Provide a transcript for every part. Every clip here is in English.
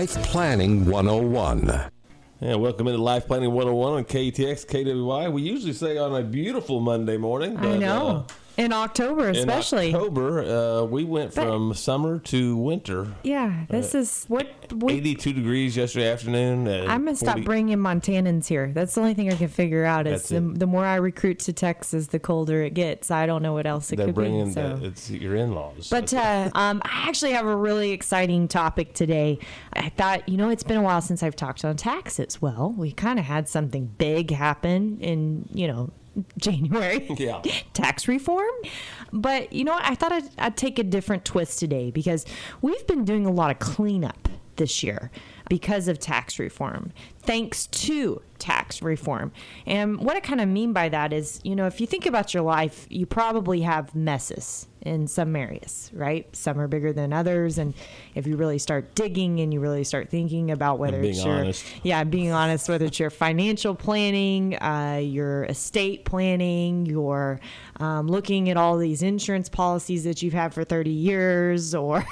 Life Planning 101. Yeah, welcome into Life Planning 101 on KTX, KWY. We usually say on a beautiful Monday morning. But, I know. Uh, in October, especially. In October, uh, we went from but, summer to winter. Yeah, this uh, is what, what 82 degrees yesterday afternoon. I'm gonna stop bringing Montanans here. That's the only thing I can figure out. Is the, the, more I recruit to Texas, the colder it gets. I don't know what else it They're could bringing be. So. The, it's your in-laws. But uh, um, I actually have a really exciting topic today. I thought, you know, it's been a while since I've talked on taxes. Well, we kind of had something big happen in, you know, January. Yeah. Tax reform. But you know what? I thought I'd, I'd take a different twist today because we've been doing a lot of cleanup this year because of tax reform, thanks to tax reform. And what I kind of mean by that is, you know, if you think about your life, you probably have messes in some areas, right? Some are bigger than others. And if you really start digging and you really start thinking about whether it's your, honest. yeah, being honest, whether it's your financial planning, uh, your estate planning, your um, looking at all these insurance policies that you've had for 30 years, or,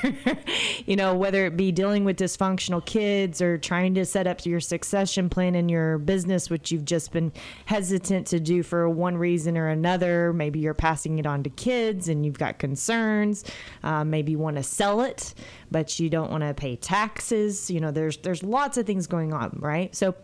you know, whether it be dealing with dysfunctional kids or trying to set up your succession plan in your business, which you've just been hesitant to do for one reason or another. Maybe you're passing it on to kids and you've got concerns. Uh, maybe want to sell it, but you don't want to pay taxes. You know, there's there's lots of things going on, right? So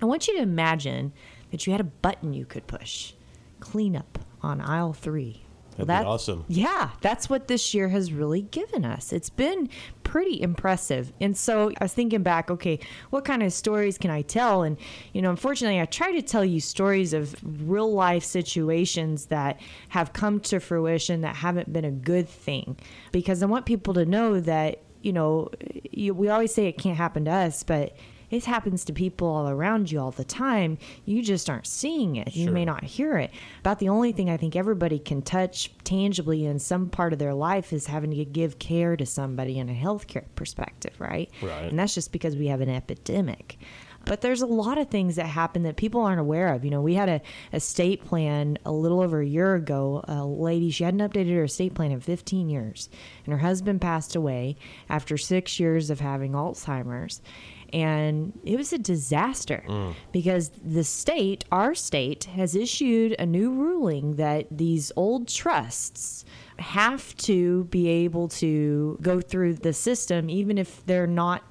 I want you to imagine that you had a button you could push, clean up on aisle three That'd well, that, be awesome. Yeah, that's what this year has really given us. It's been pretty impressive. And so I was thinking back, okay, what kind of stories can I tell? And, you know, unfortunately, I try to tell you stories of real life situations that have come to fruition that haven't been a good thing because I want people to know that, you know, you, we always say it can't happen to us, but it happens to people all around you all the time. You just aren't seeing it. Sure. You may not hear it. About the only thing I think everybody can touch tangibly in some part of their life is having to give care to somebody in a healthcare perspective, right? Right. And that's just because we have an epidemic but there's a lot of things that happen that people aren't aware of. You know, we had a estate plan a little over a year ago. A lady, she hadn't updated her estate plan in 15 years, and her husband passed away after six years of having Alzheimer's and it was a disaster mm. because the state, our state, has issued a new ruling that these old trusts have to be able to go through the system even if they're not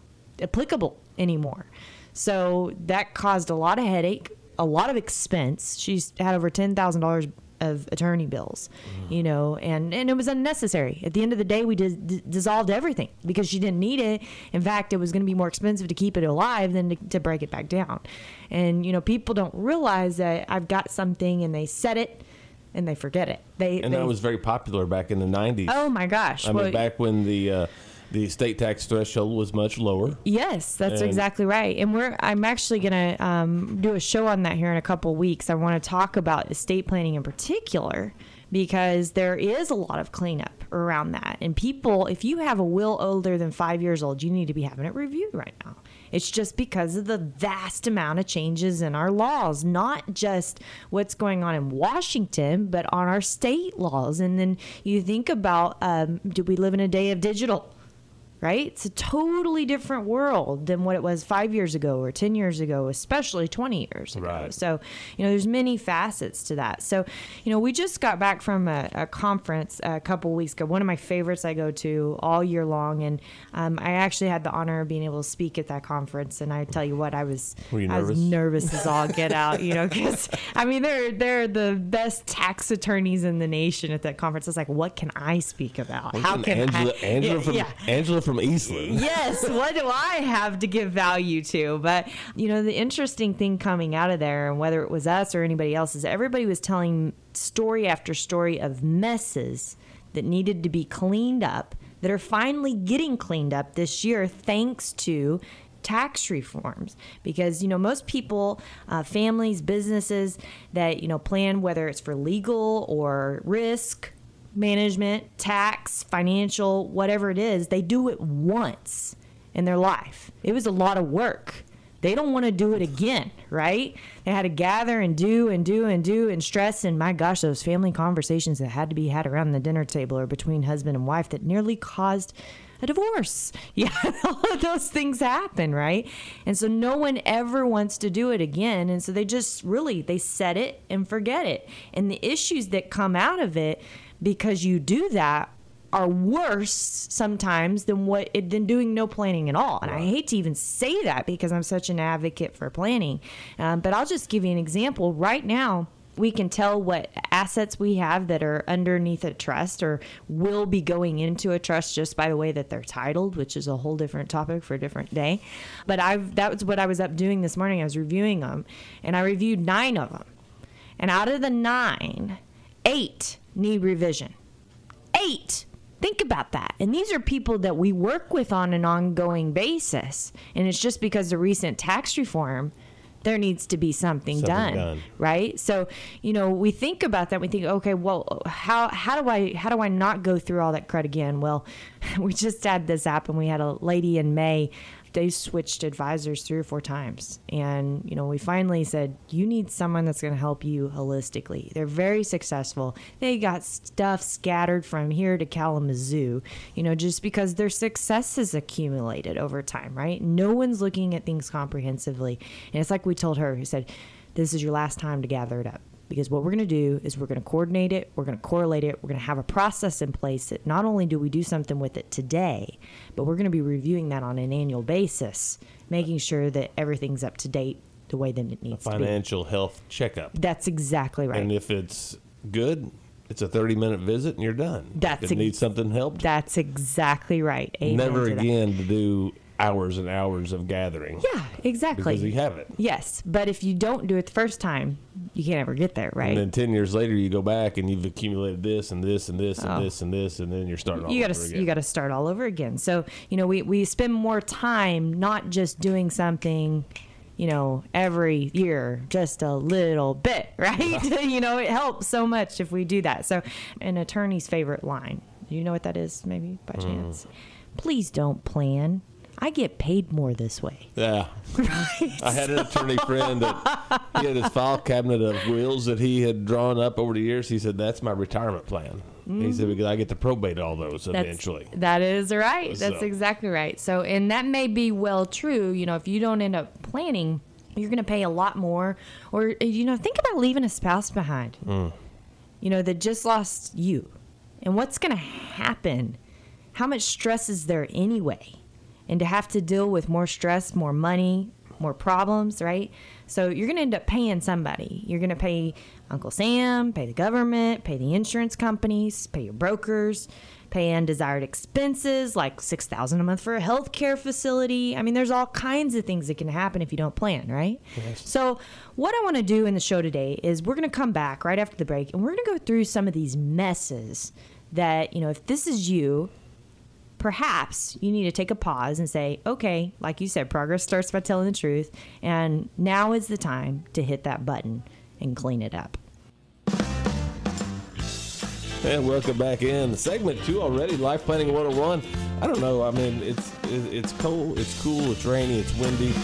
applicable anymore. So that caused a lot of headache, a lot of expense. She's had over ten thousand dollars of attorney bills, mm. you know, and, and it was unnecessary. At the end of the day, we dis- dissolved everything because she didn't need it. In fact, it was going to be more expensive to keep it alive than to, to break it back down. And, you know, people don't realize that I've got something and they set it and they forget it. They and they, that was very popular back in the '90s. Oh my gosh! I mean, back when the uh, the estate tax threshold was much lower. Yes, that's and exactly right. And we're I'm actually going to um, do a show on that here in a couple weeks. I want to talk about estate planning in particular because there is a lot of cleanup around that. And people, if you have a will older than five years old, you need to be having it reviewed right now. It's just because of the vast amount of changes in our laws, not just what's going on in Washington, but on our state laws. And then you think about um, do we live in a day of digital? Right? It's a totally different world than what it was five years ago or 10 years ago, especially 20 years ago. Right. So, you know, there's many facets to that. So, you know, we just got back from a, a conference a couple weeks ago, one of my favorites I go to all year long. And um, I actually had the honor of being able to speak at that conference. And I tell you what, I was, I was nervous as all get out, you know, because I mean, they're, they're the best tax attorneys in the nation at that conference. It's like, what can I speak about? How can Angela, I? Angela, yeah, from, yeah. Angela from from Eastland. yes. What do I have to give value to? But, you know, the interesting thing coming out of there, and whether it was us or anybody else, is everybody was telling story after story of messes that needed to be cleaned up that are finally getting cleaned up this year thanks to tax reforms because you know most people uh, families businesses that you know plan whether it's for legal or risk management tax financial whatever it is they do it once in their life it was a lot of work they don't want to do it again, right? They had to gather and do and do and do and stress. And my gosh, those family conversations that had to be had around the dinner table or between husband and wife that nearly caused a divorce. Yeah, all of those things happen, right? And so no one ever wants to do it again. And so they just really they set it and forget it. And the issues that come out of it because you do that are worse sometimes than what it, than doing no planning at all. And I hate to even say that because I'm such an advocate for planning. Um, but I'll just give you an example. Right now, we can tell what assets we have that are underneath a trust or will be going into a trust just by the way that they're titled, which is a whole different topic for a different day. But I've that was what I was up doing this morning. I was reviewing them, and I reviewed nine of them. And out of the nine, eight need revision. Eight. Think about that. And these are people that we work with on an ongoing basis. And it's just because of recent tax reform, there needs to be something, Something done, done. right? So, you know, we think about that. We think, okay, well, how how do I how do I not go through all that crud again? Well, we just had this app, and we had a lady in May. They switched advisors three or four times, and you know, we finally said, you need someone that's going to help you holistically. They're very successful. They got stuff scattered from here to Kalamazoo, you know, just because their success is accumulated over time, right? No one's looking at things comprehensively, and it's like we told her. We said, this is your last time to gather it up because what we're going to do is we're going to coordinate it, we're going to correlate it, we're going to have a process in place that not only do we do something with it today, but we're going to be reviewing that on an annual basis, making sure that everything's up to date the way that it needs to be. Financial health checkup. That's exactly right. And if it's good, it's a 30 minute visit and you're done. That's if it ex- needs something helped, That's exactly right. Amen never to again to do hours and hours of gathering. Yeah, exactly. Because you have it. Yes, but if you don't do it the first time, you can't ever get there, right? And then 10 years later, you go back and you've accumulated this and this and this and Oh. this and this, and then you're starting all you gotta you gotta start all over again. So you know we we spend more time not just doing something, you know, every year, just a little bit, right? you know, it helps so much if we do that. So an attorney's favorite line. Do you know what that is? Maybe by Hmm. chance. Please don't plan. I get paid more this way. Yeah. I had an attorney friend that he had his file cabinet of wills that he had drawn up over the years. He said, That's my retirement plan. He said, Because I get to probate all those Mm-hmm. That's- eventually. That is right. That's So- exactly right. So, and that may be well true. You know, if you don't end up planning, you're going to pay a lot more. Or, you know, think about leaving a spouse behind, you know, that just lost you. And what's going to happen? How much stress is there anyway? And to have to deal with more stress, more money, more problems, right? So you're going to end up paying somebody. You're going to pay Uncle Sam, pay the government, pay the insurance companies, pay your brokers, pay undesired expenses like 6000 a month for a healthcare facility. I mean, there's all kinds of things that can happen if you don't plan, right? So, what I want to do in the show today is we're going to come back right after the break and we're going to go through some of these messes that, you know, if this is you, perhaps you need to take a pause and say, okay, like you said, progress starts by telling the truth. And now is the time to hit that button and clean it up. And welcome back in. Segment two already, Life Planning 101. I don't know. I mean, it's it's cold, it's cool, it's rainy, it's windy,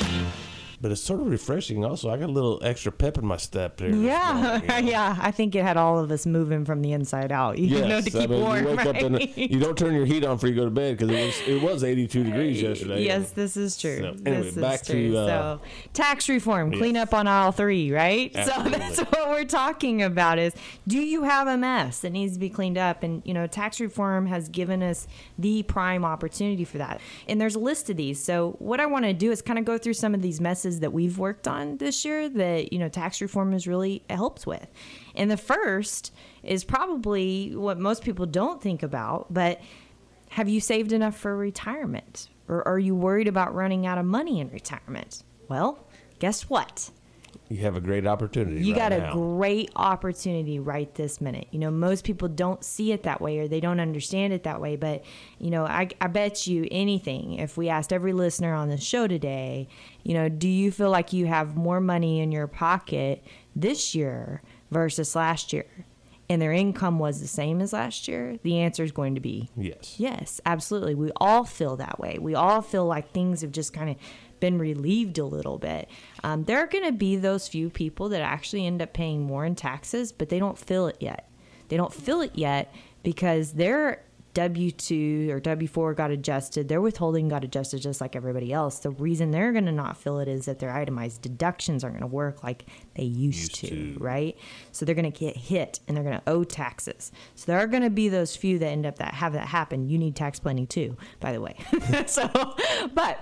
but it's sort of refreshing also. I got a little extra pep in my step there. Yeah, morning, you know. yeah. I think it had all of us moving from the inside out. You know, to I keep mean, warm. You wake up and right? you don't turn your heat on before you go to bed because it was it was 82 degrees yesterday. Yes, this is true. So, anyway, this back is to, uh, so tax reform, clean up on aisle three, right? Absolutely. So that's what we're talking about is do you have a mess that needs to be cleaned up? And you know, tax reform has given us the prime opportunity for that. And there's a list of these. So what I want to do is kind of go through some of these messes that we've worked on this year that, you know, tax reform has really helped with. And the first is probably what most people don't think about, but have you saved enough for retirement? Or are you worried about running out of money in retirement? Well, guess what? You have a great opportunity. You right got a great opportunity right this minute. You know, most people don't see it that way or they don't understand it that way. But, you know, I, I bet you anything, if we asked every listener on the show today, you know, do you feel like you have more money in your pocket this year versus last year? And their income was the same as last year? The answer is going to be Yes. Yes, absolutely. We all feel that way. We all feel like things have just kind of been relieved a little bit. Um, there are going to be those few people that actually end up paying more in taxes, but they don't feel it yet. They don't feel it yet because their W 2 or W 4 got adjusted. Their withholding got adjusted just like everybody else. The reason they're going to not feel it is that their itemized deductions aren't going to work like they used, Used to, to. right? So they're going to get hit and they're going to owe taxes. So there are going to be those few that end up that have that happen. You need tax planning too, by the way. so, but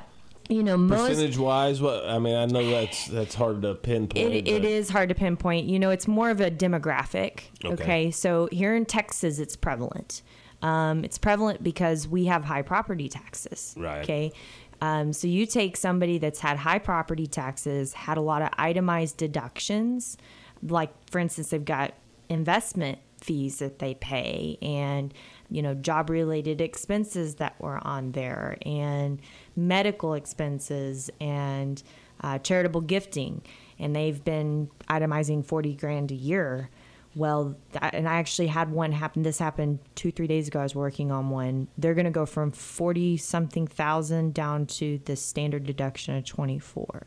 you know, most Percentage wise, what I mean, I know that's that's hard to pinpoint. it, it is hard to pinpoint. You know, it's more of a demographic. Okay. Okay. So here in Texas, it's prevalent. Um, it's prevalent because we have high property taxes. Right. Okay. Um, so you take somebody that's had high property taxes, had a lot of itemized deductions, like for instance, they've got investment fees that they pay and you know job related expenses that were on there and medical expenses and uh, charitable gifting. And they've been itemizing 40 grand a year. Well and i actually had one happen this happened two three days ago i was working on one. They're going to go from 40 something thousand down to the standard deduction of 24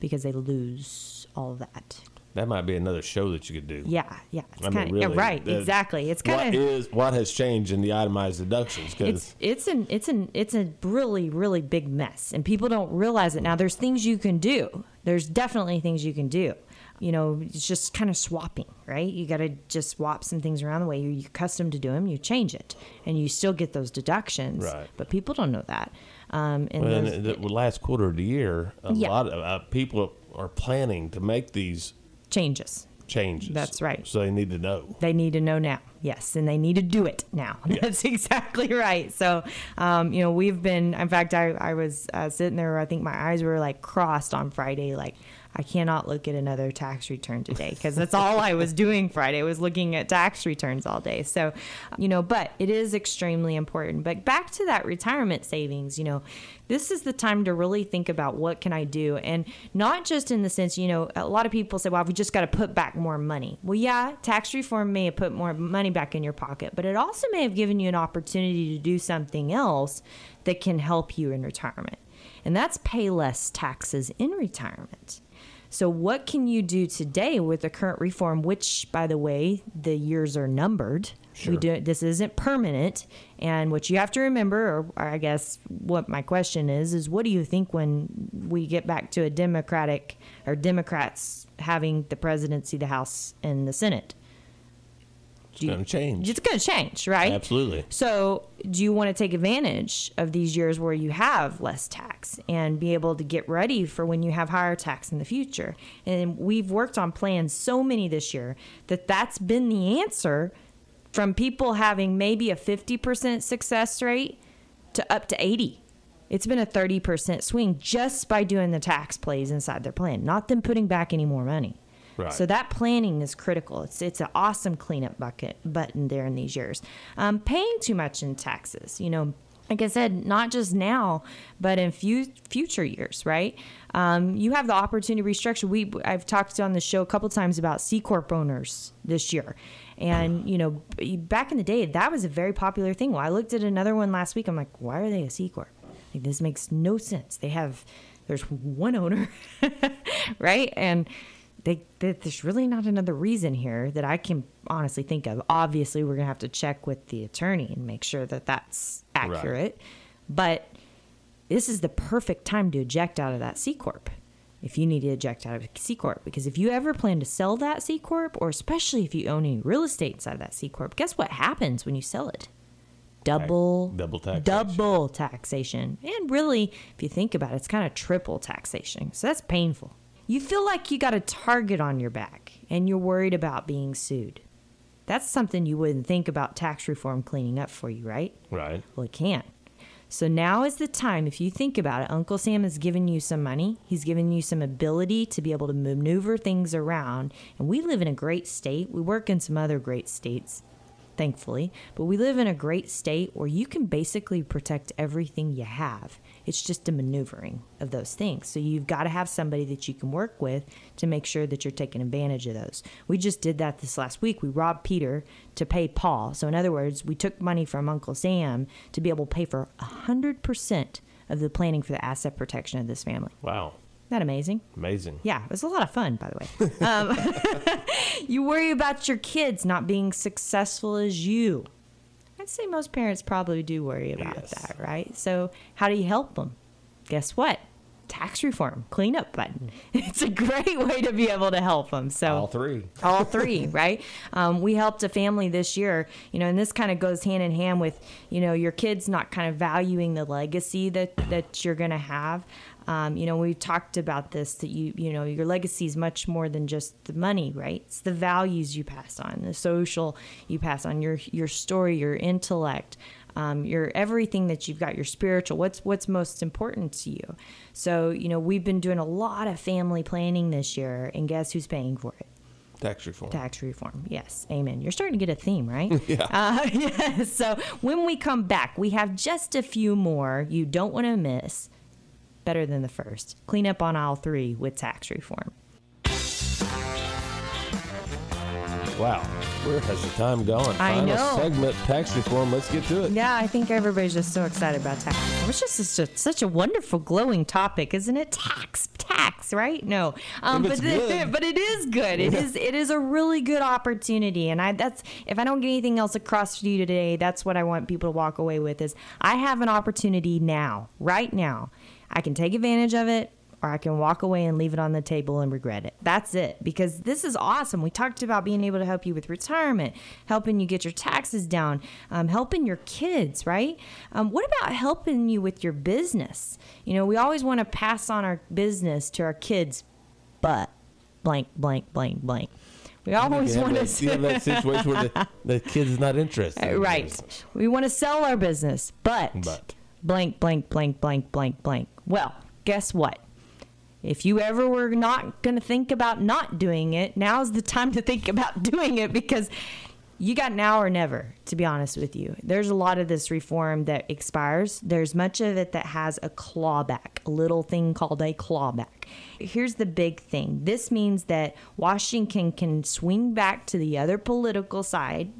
because they lose all of that that might be another show that you could do. yeah yeah it's I kind of really, right that- exactly it's kind of is what has changed in the itemized deductions? Because it's it's an it's an it's a really really big mess and people don't realize it now there's things you can do there's definitely things you can do you know it's just kind of swapping right you got to just swap some things around the way you're accustomed to do them you change it and you still get those deductions Right. but people don't know that um, and Well, those- in the last quarter of the year, a Yeah. lot of uh, people are planning to make these changes changes. That's right. So they need to know. they need to know now. Yes, and they need to do it now. That's exactly right. So, um, you know, we've been. In fact, I I was uh, sitting there. I think my eyes were like crossed on Friday. Like, I cannot look at another tax return today because that's all I was doing Friday was looking at tax returns all day. So, you know, but it is extremely important. But back to that retirement savings. You know, this is the time to really think about what can I do, and not just in the sense. You know, a lot of people say, "Well, we just got to put back more money." Well, yeah, tax reform may have put more money back in your pocket, but it also may have given you an opportunity to do something else that can help you in retirement. And that's pay less taxes in retirement. So, what can you do today with the current reform, which, by the way, the years are numbered? Sure. We do, this isn't permanent. And what you have to remember, or I guess what my question is, is what do you think when we get back to a Democratic or Democrats having the presidency, the House, and the Senate? It's going to change. It's going to change, right? Absolutely. So, do you want to take advantage of these years where you have less tax and be able to get ready for when you have higher tax in the future? And we've worked on plans so many this year that that's been the answer from people having maybe a 50% success rate to up to 80. It's been a 30% swing just by doing the tax plays inside their plan, not them putting back any more money. Right. So that planning is critical. It's it's an awesome cleanup bucket button there in these years. Um, paying too much in taxes, you know, like I said, not just now, but in few future years, right? Um, you have the opportunity to restructure. We I've talked on the show a couple times about C corp owners this year, and you know, back in the day, that was a very popular thing. Well, I looked at another one last week. I'm like, why are they a C corp? Like this makes no sense. They have there's one owner, right? And they, there's really not another reason here that I can honestly think of. Obviously, we're gonna have to check with the attorney and make sure that that's accurate. But this is the perfect time to eject out of that C corp. If you need to eject out of a C corp, because if you ever plan to sell that C corp, or especially if you own any real estate inside of that C corp, guess what happens when you sell it? Double, double taxation. double taxation, and really, if you think about it, it's kind of triple taxation. So that's painful. You feel like you got a target on your back, and you're worried about being sued. That's something you wouldn't think about tax reform cleaning up for you, right? Right. Well, it can't. So now is the time, if you think about it, Uncle Sam has given you some money. He's given you some ability to be able to maneuver things around. And we live in a great state. We work in some other great states, thankfully. But we live in a great state where you can basically protect everything you have. It's just a maneuvering of those things. So you've got to have somebody that you can work with to make sure that you're taking advantage of those. We just did that this last week. We robbed Peter to pay Paul. So in other words, we took money from Uncle Sam to be able to pay for 100% of the planning for the asset protection of this family. Wow. Isn't that amazing? Amazing. Yeah, it was a lot of fun, by the way. Um, you worry about your kids not being successful as you. I'd say most parents probably do worry about Yes. that, right? So, how do you help them? Guess what? Tax reform, cleanup button. It's a great way to be able to help them. So, All three. all three right um, we helped a family this year you know and this kind of goes hand in hand with you know your kids not kind of valuing the legacy that that you're going to have um, you know we've talked about this that you you know your legacy is much more than just the money right it's the values you pass on the social you pass on your your story your intellect um, your everything that you've got your spiritual what's what's most important to you so you know we've been doing a lot of family planning this year and guess who's paying for it Tax reform. Tax reform. Yes. Amen. You're starting to get a theme, right? yeah. Uh, yes. So when we come back, we have just a few more you don't want to miss. Better than the first. Clean up on aisle three with tax reform. Wow. Where has the time gone? I Final know. segment, tax reform. Let's get to it. Yeah, I think everybody's just so excited about tax reform. It's just such a, such a wonderful, glowing topic, isn't it? Tax, tax, right? No, um, but good. but it is good. It is it is a really good opportunity, and I that's if I don't get anything else across to you today, that's what I want people to walk away with is I have an opportunity now, right now. I can take advantage of it. Or I can walk away and leave it on the table and regret it. That's it. Because this is awesome. We talked about being able to help you with retirement, helping you get your taxes down, um, helping your kids, right? Um, what about helping you with your business? You know, we always want to pass on our business to our kids, but blank, blank, blank, blank. We always want that, to see that situation where the, the kid's not interested. in right. We want to sell our business, but, But. blank, blank, blank, blank, blank, blank. Well, guess what? If you ever were not going to think about not doing it, now's the time to think about doing it because you got now or never, to be honest with you. There's a lot of this reform that expires. There's much of it that has a clawback, a little thing called a clawback. Here's the big thing this means that Washington can swing back to the other political side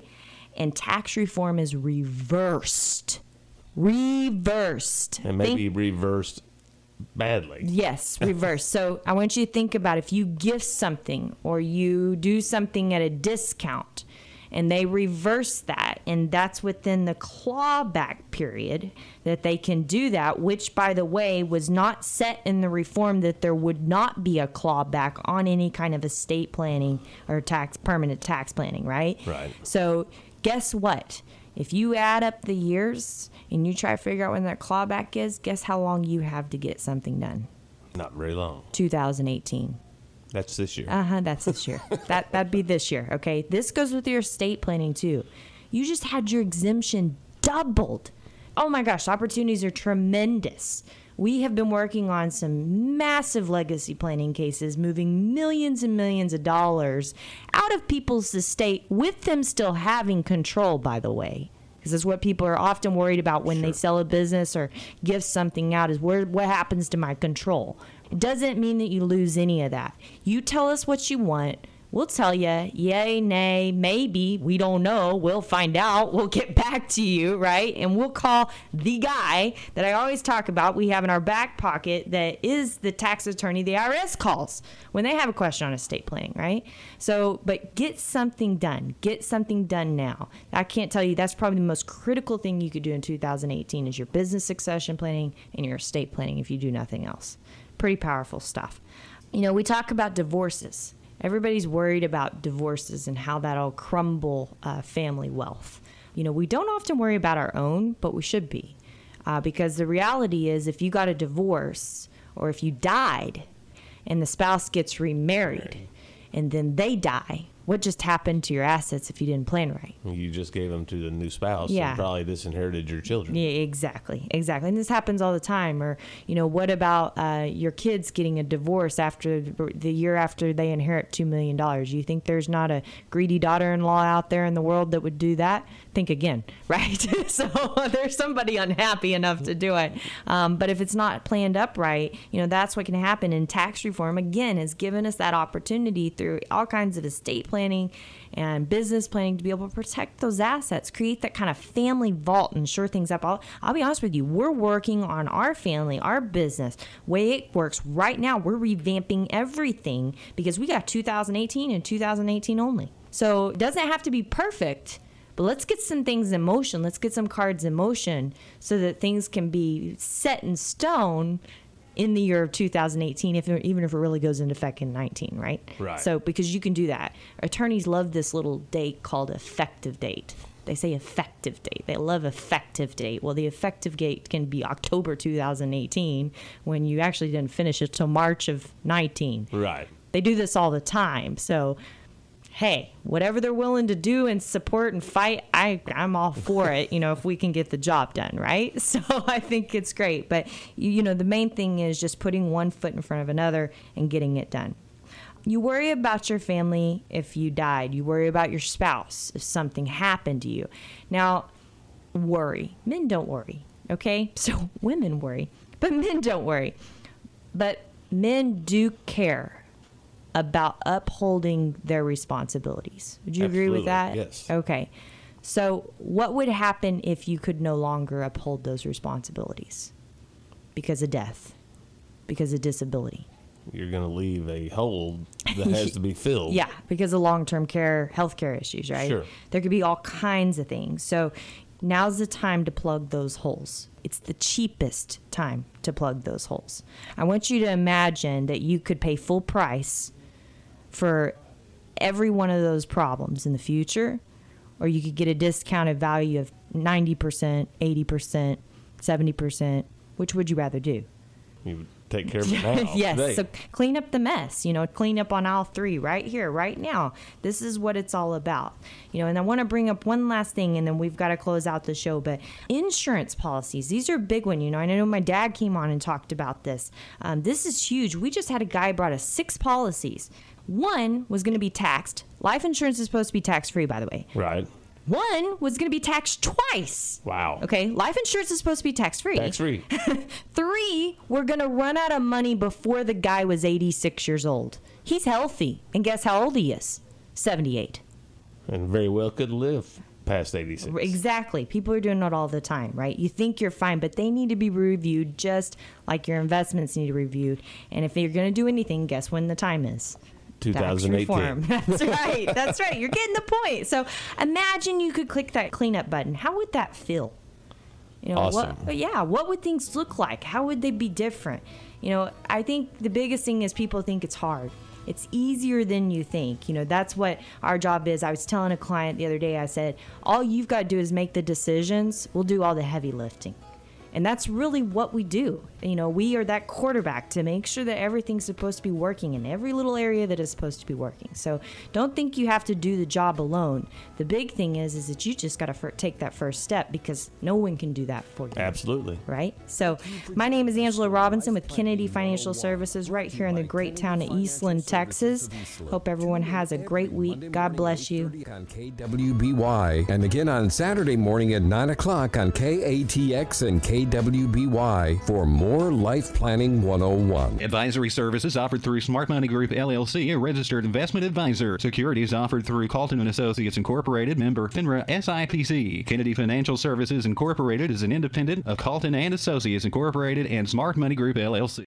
and tax reform is reversed. Reversed. And Think- maybe reversed badly. Yes, reverse. so I want you to think about if you gift something or you do something at a discount and they reverse that, and that's within the clawback period that they can do that, which, by the way, was not set in the reform that there would not be a clawback on any kind of estate planning or tax permanent tax planning, right? Right. So, guess what? If you add up the years and you try to figure out when that clawback is, guess how long you have to get something done? Not very long. 2018. That's this year. Uh huh. That's this year. that that'd be this year. Okay. This goes with your estate planning too. You just had your exemption doubled. Oh my gosh, opportunities are tremendous. We have been working on some massive legacy planning cases, moving millions and millions of dollars out of people's estate with them still having control, by the way. Because that's what people are often worried about when they sell a business or give something out is where what happens to my control. It doesn't mean that you lose any of that. You tell us what you want. We'll tell you, yay, nay, maybe. We don't know. We'll find out. We'll get back to you, right? And we'll call the guy that I always talk about, we have in our back pocket, that is the tax attorney the IRS calls when they have a question on estate planning, right? So, but get something done. Get something done now. I can't tell you, that's probably the most critical thing you could do in 2018 is your business succession planning and your estate planning if you do nothing else. Pretty powerful stuff. You know, we talk about divorces. Everybody's worried about divorces and how that'll crumble uh, family wealth. You know, we don't often worry about our own, but we should be. Uh, because the reality is, if you got a divorce or if you died and the spouse gets remarried and then they die, what just happened to your assets if you didn't plan right? You just gave them to the new spouse Yeah. and probably disinherited your children. Yeah, exactly, exactly. And this happens all the time. Or, you know, what about uh, your kids getting a divorce after the year after they inherit $2 million? You think there's not a greedy daughter in law out there in the world that would do that? Think again, right? so there's somebody unhappy enough to do it. Um, but if it's not planned up right, you know, that's what can happen. And tax reform, again, has given us that opportunity through all kinds of estate planning and business planning to be able to protect those assets, create that kind of family vault and shore things up. I'll, I'll be honest with you, we're working on our family, our business, way it works right now. We're revamping everything because we got 2018 and 2018 only. So it doesn't have to be perfect. But let's get some things in motion. Let's get some cards in motion so that things can be set in stone in the year of 2018, if even if it really goes into effect in 19, right? Right. So because you can do that. Attorneys love this little date called effective date. They say effective date. They love effective date. Well, the effective date can be October 2018 when you actually didn't finish it till March of 19 Right. they do this all the time. So, hey, whatever they're willing to do and support and fight, I I'm all for it. You know, if we can get the job done, right? So I think it's great. But you, know, the main thing is just putting one foot in front of another and getting it done. You worry about your family if you died. You worry about your spouse if something happened to you. Now, worry. Men don't worry. Okay, so women worry, but men don't worry. But men do care about upholding their responsibilities. Would you agree with that? yes. Okay. So, what would happen if you could no longer uphold those responsibilities? Because of death, because of disability. You're going to leave a hole that has to be filled. Yeah, because of long term care, healthcare issues, right? Sure. There could be all kinds of things. So now's the time to plug those holes. It's the cheapest time to plug those holes. I want you to imagine that you could pay full price for every one of those problems in the future, or you could get a discounted value of 90%, 80%, 70%. Which would you rather do? You take care of it now. yes. today. So clean up the mess, you know, clean up on aisle three right here, right now. This is what it's all about. You know, and I want to bring up one last thing and then we've got to close out the show. But insurance policies, these are a big one. You know, I know my dad came on and talked about this. Um, this is huge. We just had a guy brought us six policies. One was going to be taxed. Life insurance is supposed to be tax free, by the way. right. One was going to be taxed twice. Wow. Okay, life insurance is supposed to be tax free. Tax free. Three, we're going to run out of money before the guy was 86 years old. He's healthy. And guess how old he is? 78. and very well could live past 86. Exactly. People are doing it all the time, right? You think you're fine, but they need to be reviewed just like your investments need to be reviewed. And if you're going to do anything, guess when the time is? Tax 2018. That's right. That's right. You're getting the point. So imagine you could click that cleanup button. How would that feel? You know, Awesome. what, yeah, what would things look like? How would they be different? You know, I think the biggest thing is people think it's hard. It's easier than you think. You know, that's what our job is. I was telling a client the other day, I said, all you've got to do is make the decisions. We'll do all the heavy lifting. And that's really what we do. You know, we are that quarterback to make sure that everything's supposed to be working in every little area that is supposed to be working. So don't think you have to do the job alone. The big thing is, is that you just got to fir- take that first step because no one can do that for you. Absolutely. Right? So, my name is Angela Robinson with Kennedy Financial Services right here in the great town of Eastland, Texas. Hope everyone has a great week. God bless you. On KWBY and again on Saturday morning at 9 o'clock on KATX and KWBY for more Life Planning 101. Advisory services offered through Smart Money Group LLC, a registered investment advisor. Securities offered through Calton and Associates Incorporated, member FINRA SIPC. Kennedy Financial Services Incorporated is an independent of Calton and Associates Incorporated and Smart Money Group LLC.